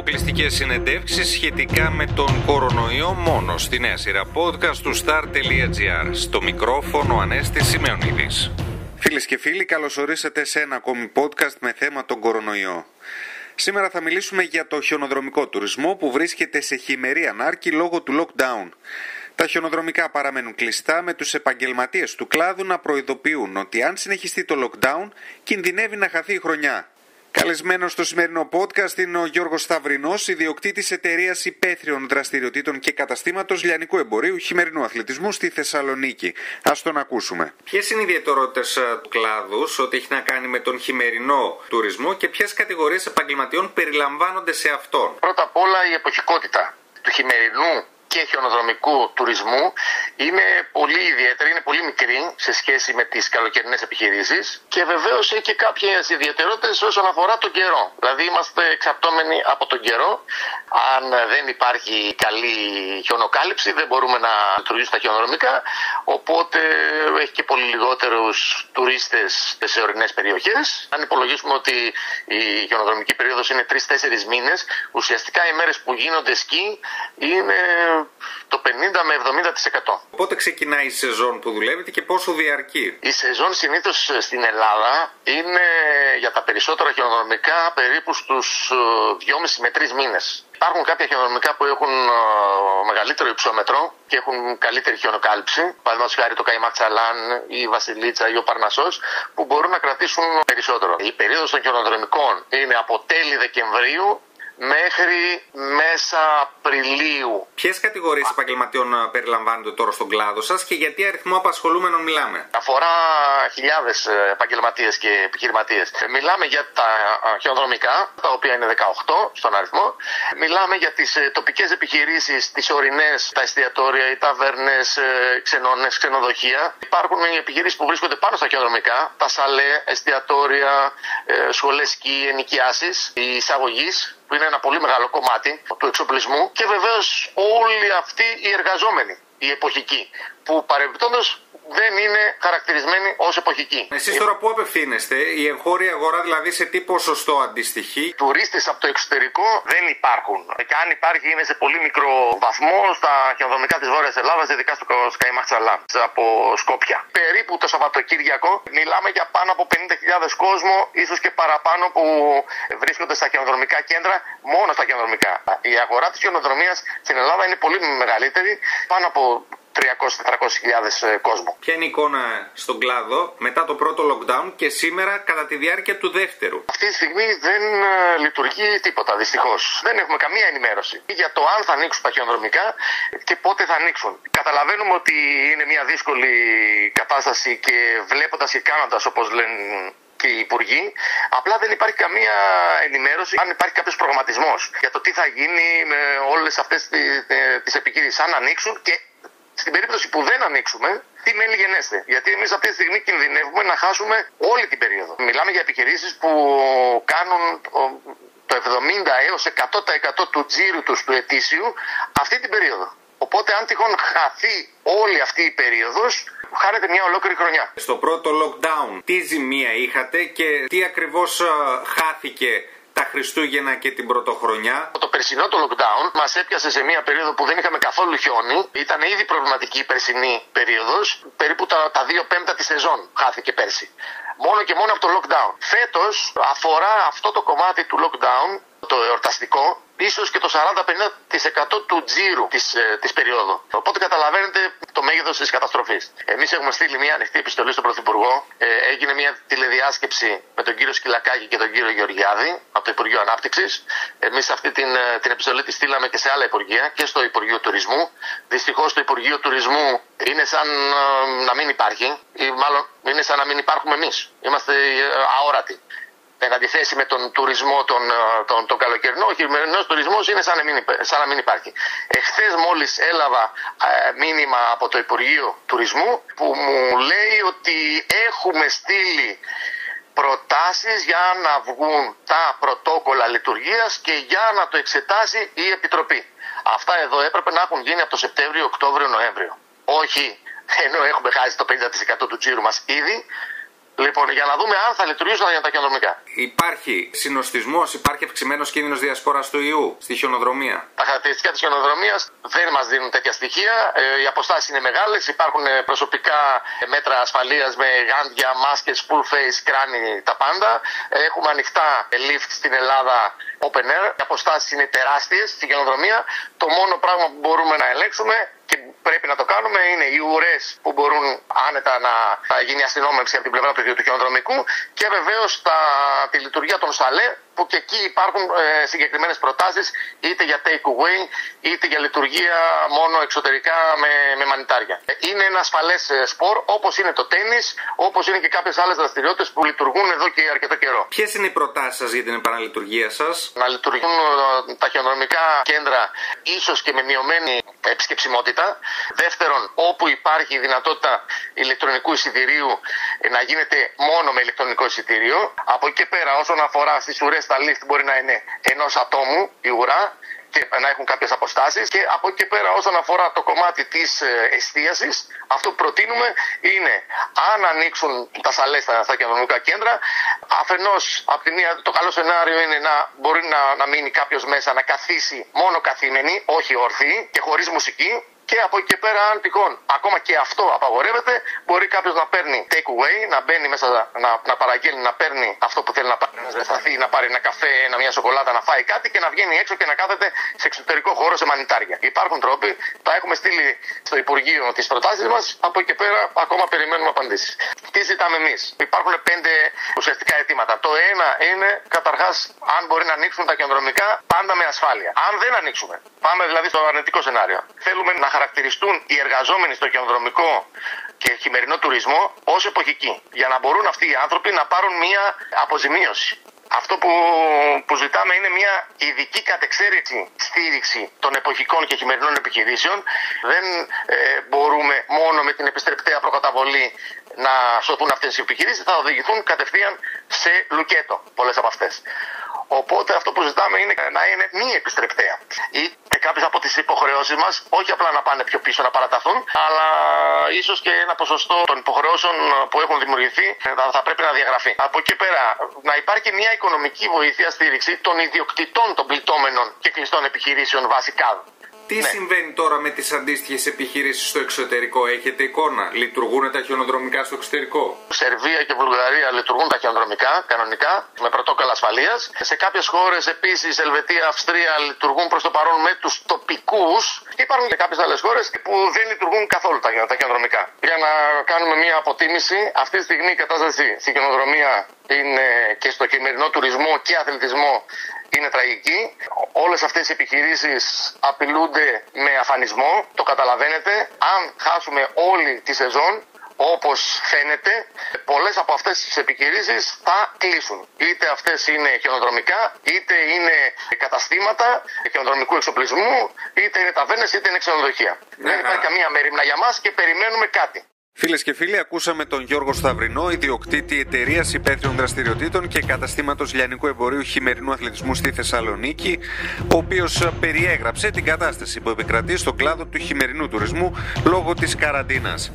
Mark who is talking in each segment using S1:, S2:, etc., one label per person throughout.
S1: αποκλειστικές συνεντεύξεις σχετικά με τον κορονοϊό μόνο στη νέα σειρά podcast του star.gr. Στο μικρόφωνο Ανέστη Σημεωνίδη. Φίλες και φίλοι, καλώς ορίσατε σε ένα ακόμη podcast με θέμα τον κορονοϊό. Σήμερα θα μιλήσουμε για το χιονοδρομικό τουρισμό που βρίσκεται σε χειμερή ανάρκη λόγω του lockdown. Τα χιονοδρομικά παραμένουν κλειστά με τους επαγγελματίες του κλάδου να προειδοποιούν ότι αν συνεχιστεί το lockdown κινδυνεύει να χαθεί η χρονιά. Καλεσμένο στο σημερινό podcast είναι ο Γιώργος Σταυρινός, ιδιοκτήτης εταιρείας υπαίθριων δραστηριοτήτων και καταστήματος λιανικού εμπορίου χειμερινού αθλητισμού στη Θεσσαλονίκη. Α τον ακούσουμε. Ποιες είναι οι ιδιαιτερότητες του κλάδους, ό,τι έχει να κάνει με τον χειμερινό τουρισμό και ποιες κατηγορίες επαγγελματιών περιλαμβάνονται σε αυτόν;
S2: Πρώτα απ' όλα η εποχικότητα του χειμερινού και χιονοδρομικού τουρισμού είναι πολύ ιδιαίτερη, είναι πολύ μικρή σε σχέση με τις καλοκαιρινές επιχειρήσεις και βεβαίως έχει και κάποιες ιδιαιτερότητες όσον αφορά τον καιρό. Δηλαδή είμαστε εξαρτώμενοι από τον καιρό. Αν δεν υπάρχει καλή χιονοκάλυψη δεν μπορούμε να λειτουργήσουμε τα χιονοδρομικά οπότε έχει και πολύ λιγότερους τουρίστες σε ορεινές περιοχές. Αν υπολογίσουμε ότι η χιονοδρομική περίοδος είναι 3-4 μήνες ουσιαστικά οι μέρες που γίνονται σκι είναι το 50 με 70%.
S1: Πότε ξεκινάει η σεζόν που δουλεύετε και πόσο διαρκεί;
S2: Η σεζόν συνήθως στην Ελλάδα είναι για τα περισσότερα χιονοδρομικά περίπου στους 2,5 με 3 μήνες. Υπάρχουν κάποια χιονοδρομικά που έχουν μεγαλύτερο υψόμετρο και έχουν καλύτερη χιονοκάλυψη. Παραδείγματος χάρη το Καϊμαξαλάν, η Βασιλίτσα ή ο Παρνασός, που μπορούν να κρατήσουν περισσότερο. Η περίοδος των χιονοδρομικών είναι από τέλη Δεκεμβρίου μέχρι μέσα Απριλίου.
S1: Ποιες κατηγορίες επαγγελματιών ε, περιλαμβάνονται τώρα στον κλάδο σας και γιατί αριθμό απασχολούμενων μιλάμε;
S2: Αφορά χιλιάδες επαγγελματίες και επιχειρηματίες. Ε, μιλάμε για τα ε, χιονοδρομικά, τα οποία είναι 18 στον αριθμό. Μιλάμε για τις τοπικές επιχειρήσεις, τις ορεινές, τα εστιατόρια, οι ταβέρνες, ξενώνες, ξενοδοχεία. Υπάρχουν οι επιχειρήσεις που βρίσκονται πάνω στα χιονοδρομικά, τα σαλέ, εστιατόρια, σχολές σκι, ενοικιάσεις, η εισαγωγή που είναι ένα πολύ μεγάλο κομμάτι του εξοπλισμού και βεβαίως όλοι αυτοί οι εργαζόμενοι, οι εποχικοί, που παρεμπιπτόντως δεν είναι χαρακτηρισμένη ως εποχική.
S1: Εσείς τώρα πού απευθύνεστε, η εγχώρια αγορά δηλαδή σε τι ποσοστό αντιστοιχεί;
S2: Τουρίστες από το εξωτερικό δεν υπάρχουν. Και αν υπάρχει είναι σε πολύ μικρό βαθμό στα χιονοδρομικά της Βόρειας Ελλάδας, ειδικά στο Σκαϊμαχτσαλά, από Σκόπια. Περίπου το Σαββατοκύριακο μιλάμε για πάνω από 50.000 κόσμο, ίσως και παραπάνω που βρίσκονται στα χιονοδρομικά κέντρα, μόνο στα χιονοδρομικά. Η αγορά της χιονοδρομίας στην Ελλάδα είναι πολύ μεγαλύτερη, πάνω από 300-400 ε, κόσμο.
S1: Ποια είναι η εικόνα στον κλάδο μετά το πρώτο lockdown και σήμερα κατά τη διάρκεια του δεύτερου;
S2: Αυτή τη στιγμή δεν ε, λειτουργεί τίποτα δυστυχώς. Δεν έχουμε καμία ενημέρωση για το αν θα ανοίξουν τα χιονοδρομικά και πότε θα ανοίξουν. Καταλαβαίνουμε ότι είναι μια δύσκολη κατάσταση και βλέποντας και κάνοντας όπως λένε και οι υπουργοί. Απλά δεν υπάρχει καμία ενημέρωση αν υπάρχει κάποιος προγραμματισμός για το τι θα γίνει με όλες αυτές τις επιχειρήσει. Αν ανοίξουν και στην περίπτωση που δεν ανοίξουμε, τι μέλη γενέστε; Γιατί εμείς αυτή τη στιγμή κινδυνεύουμε να χάσουμε όλη την περίοδο. Μιλάμε για επιχειρήσεις που κάνουν το 70 έως 100% του τζίρου τους του ετήσιου αυτή την περίοδο. Οπότε αν τυχόν χαθεί όλη αυτή η περίοδος, χάνεται μια ολόκληρη χρονιά.
S1: Στο πρώτο lockdown, τι ζημία είχατε και τι ακριβώς χάθηκε τα Χριστούγεννα και την Πρωτοχρονιά.
S2: Το περσινό το lockdown μας έπιασε σε μια περίοδο που δεν είχαμε καθόλου χιόνι. Ήταν ήδη προβληματική η περσινή περίοδος. Περίπου τα, τα δύο πέμπτα της σεζόν χάθηκε πέρσι. Μόνο και μόνο από το lockdown. Φέτος αφορά αυτό το κομμάτι του lockdown, το εορταστικό, ίσως και το 40-50% του τζίρου της, ε, της περίοδου. Οπότε καταλαβαίνετε το μέγεθος της καταστροφής. Εμείς έχουμε στείλει μια ανοιχτή επιστολή στον Πρωθυπουργό. Ε, έγινε μια τηλεδιάσκεψη με τον κύριο Σκυλακάκη και τον κύριο Γεωργιάδη από το Υπουργείο Ανάπτυξης. Εμείς αυτή την, ε, την επιστολή τη στείλαμε και σε άλλα Υπουργεία και στο Υπουργείο Τουρισμού. Δυστυχώς το Υπουργείο Τουρισμού είναι σαν ε, να μην υπάρχει ή μάλλον είναι σαν να μην υπάρχουμε εμείς. Είμαστε ε, αόρατοι εν αντιθέσει με τον τουρισμό τον, ε, τον, τον καλοκαιρινό, ο χειμερινός τουρισμός είναι σαν να μην, σαν να μην υπάρχει. Εχθές μόλις έλαβα ε, μήνυμα από το Υπουργείο Τουρισμού που μου λέει ότι έχουμε στείλει προτάσεις για να βγουν τα πρωτόκολλα λειτουργίας και για να το εξετάσει η Επιτροπή. Αυτά εδώ έπρεπε να έχουν γίνει από το Σεπτέμβριο, Οκτώβριο, Νοέμβριο. Όχι ενώ έχουμε χάσει το 50% του τζίρου μας ήδη, Λοιπόν, για να δούμε αν θα λειτουργήσουν τα χιονοδρομικά.
S1: Υπάρχει συνοστισμός, υπάρχει αυξημένος κίνδυνος διασπορά του ιού στη χιονοδρομία;
S2: Τα χαρακτηριστικά της χιονοδρομίας δεν μας δίνουν τέτοια στοιχεία. Ε, οι αποστάσεις είναι μεγάλες. Υπάρχουν ε, προσωπικά μέτρα ασφαλείας με γάντια, μάσκες, full face, κράνη, τα πάντα. Έχουμε ανοιχτά lift στην Ελλάδα open air. Οι αποστάσεις είναι τεράστιες στη χιονοδρομία. Το μόνο πράγμα που μπορούμε να ελέγξουμε και πρέπει να το κάνουμε. Είναι οι ουρές που μπορούν άνετα να γίνει αστυνόμευση από την πλευρά του χιονοδρομικού. Και βεβαίως τη λειτουργία των σαλέ που και εκεί υπάρχουν ε, συγκεκριμένες προτάσεις είτε για take away είτε για λειτουργία μόνο εξωτερικά με, με μανιτάρια. Ε, είναι ένα ασφαλές ε, σπορ όπως είναι το τέννη, όπως είναι και κάποιες άλλες δραστηριότητες που λειτουργούν εδώ και αρκετό καιρό.
S1: Ποιες είναι οι προτάσεις σας για την επαναλειτουργία σας,
S2: Να λειτουργούν ε, τα χιονοδρομικά κέντρα ίσως και με μειωμένη επισκεψιμότητα. Δεύτερον, όπου υπάρχει η δυνατότητα ηλεκτρονικού εισιτηρίου να γίνεται μόνο με ηλεκτρονικό εισιτήριο. Από εκεί πέρα, όσον αφορά στις ουρές στα list μπορεί να είναι ενός ατόμου η ουρά και να έχουν κάποιες αποστάσεις. Και από εκεί και πέρα, όσον αφορά το κομμάτι της ε, εστίασης, αυτό που προτείνουμε είναι αν ανοίξουν τα σαλές στα, στα κοινωνικά κέντρα, αφενός από τη μία το καλό σενάριο είναι να μπορεί να, να μείνει κάποιος μέσα να καθίσει μόνο καθήμενη, όχι ορθή και χωρίς μουσική και από εκεί και πέρα, αν τυχόν ακόμα και αυτό απαγορεύεται, μπορεί κάποιος να παίρνει take away, να μπαίνει μέσα, να, να παραγγέλνει, να παίρνει αυτό που θέλει να πάρει, να σταθεί, να πάρει ένα καφέ, ένα, μια σοκολάτα, να φάει κάτι και να βγαίνει έξω και να κάθεται σε εξωτερικό χώρο σε μανιτάρια. Υπάρχουν τρόποι, τα έχουμε στείλει στο Υπουργείο τις προτάσεις μας, από εκεί και πέρα ακόμα περιμένουμε απαντήσεις. Τι ζητάμε εμείς; Υπάρχουν πέντε ουσιαστικά αιτήματα. Το ένα είναι καταρχάς αν μπορεί να ανοίξουν τα κεντρομικά πάντα με ασφάλεια. Αν δεν ανοίξουμε, πάμε δηλαδή στο αρνητικό σενάριο. Θέλουμε να χαρακτηριστούν οι εργαζόμενοι στο χιονοδρομικό και χειμερινό τουρισμό ως εποχικοί. Για να μπορούν αυτοί οι άνθρωποι να πάρουν μια αποζημίωση. Αυτό που, που ζητάμε είναι μια ειδική κατεξαίρετη στήριξη των εποχικών και χειμερινών επιχειρήσεων. Δεν ε, μπορούμε μόνο με την επιστρεπτέα προκαταβολή να σωθούν αυτές οι επιχειρήσεις, θα οδηγηθούν κατευθείαν σε λουκέτο πολλές από αυτές. Οπότε αυτό που ζητάμε είναι να είναι μη επιστρεπτέα. Ή κάποιε από τις υποχρεώσεις μας, όχι απλά να πάνε πιο πίσω να παραταθούν, αλλά ίσως και ένα ποσοστό των υποχρεώσεων που έχουν δημιουργηθεί θα πρέπει να διαγραφεί. Από εκεί πέρα, να υπάρχει μια οικονομική βοήθεια στήριξη των ιδιοκτητών των πληττόμενων και κλειστών επιχειρήσεων βασικά.
S1: Τι ναι. συμβαίνει τώρα με τις αντίστοιχες επιχειρήσεις στο εξωτερικό, έχετε εικόνα, λειτουργούν τα χιονοδρομικά στο εξωτερικό;
S2: Σερβία και Βουλγαρία λειτουργούν τα χιονοδρομικά κανονικά, με πρωτόκολλα ασφαλείας. Σε κάποιες χώρες επίσης, Ελβετία, Αυστρία λειτουργούν προς το παρόν με τους τοπικούς. Και υπάρχουν και κάποιες άλλες χώρες που δεν λειτουργούν καθόλου τα, τα χιονοδρομικά. Για να κάνουμε μια αποτίμηση, αυτή τη στιγμή η κατάσταση στην χιονοδρομία είναι και στο χειμερινό τουρισμό και αθλητισμό είναι τραγική. Όλες αυτές οι επιχειρήσεις απειλούνται με αφανισμό, το καταλαβαίνετε. Αν χάσουμε όλη τη σεζόν, όπως φαίνεται, πολλές από αυτές τις επιχειρήσεις θα κλείσουν. Είτε αυτές είναι χιονοδρομικά, είτε είναι καταστήματα χιονοδρομικού εξοπλισμού, είτε είναι ταβέρνες, είτε είναι ξενοδοχεία. Δεν ναι, υπάρχει καμία μερίμνα για μας και περιμένουμε κάτι.
S1: Φίλες και φίλοι, ακούσαμε τον Γιώργο Σταυρινό, ιδιοκτήτη εταιρείας υπαίθριων δραστηριοτήτων και καταστήματος λιανικού εμπορίου χειμερινού αθλητισμού στη Θεσσαλονίκη, ο οποίος περιέγραψε την κατάσταση που επικρατεί στον κλάδο του χειμερινού τουρισμού λόγω της καραντίνας.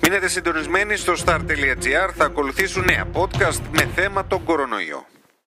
S1: Μείνετε συντονισμένοι στο star.gr, θα ακολουθήσουν νέα podcast με θέμα τον κορονοϊό.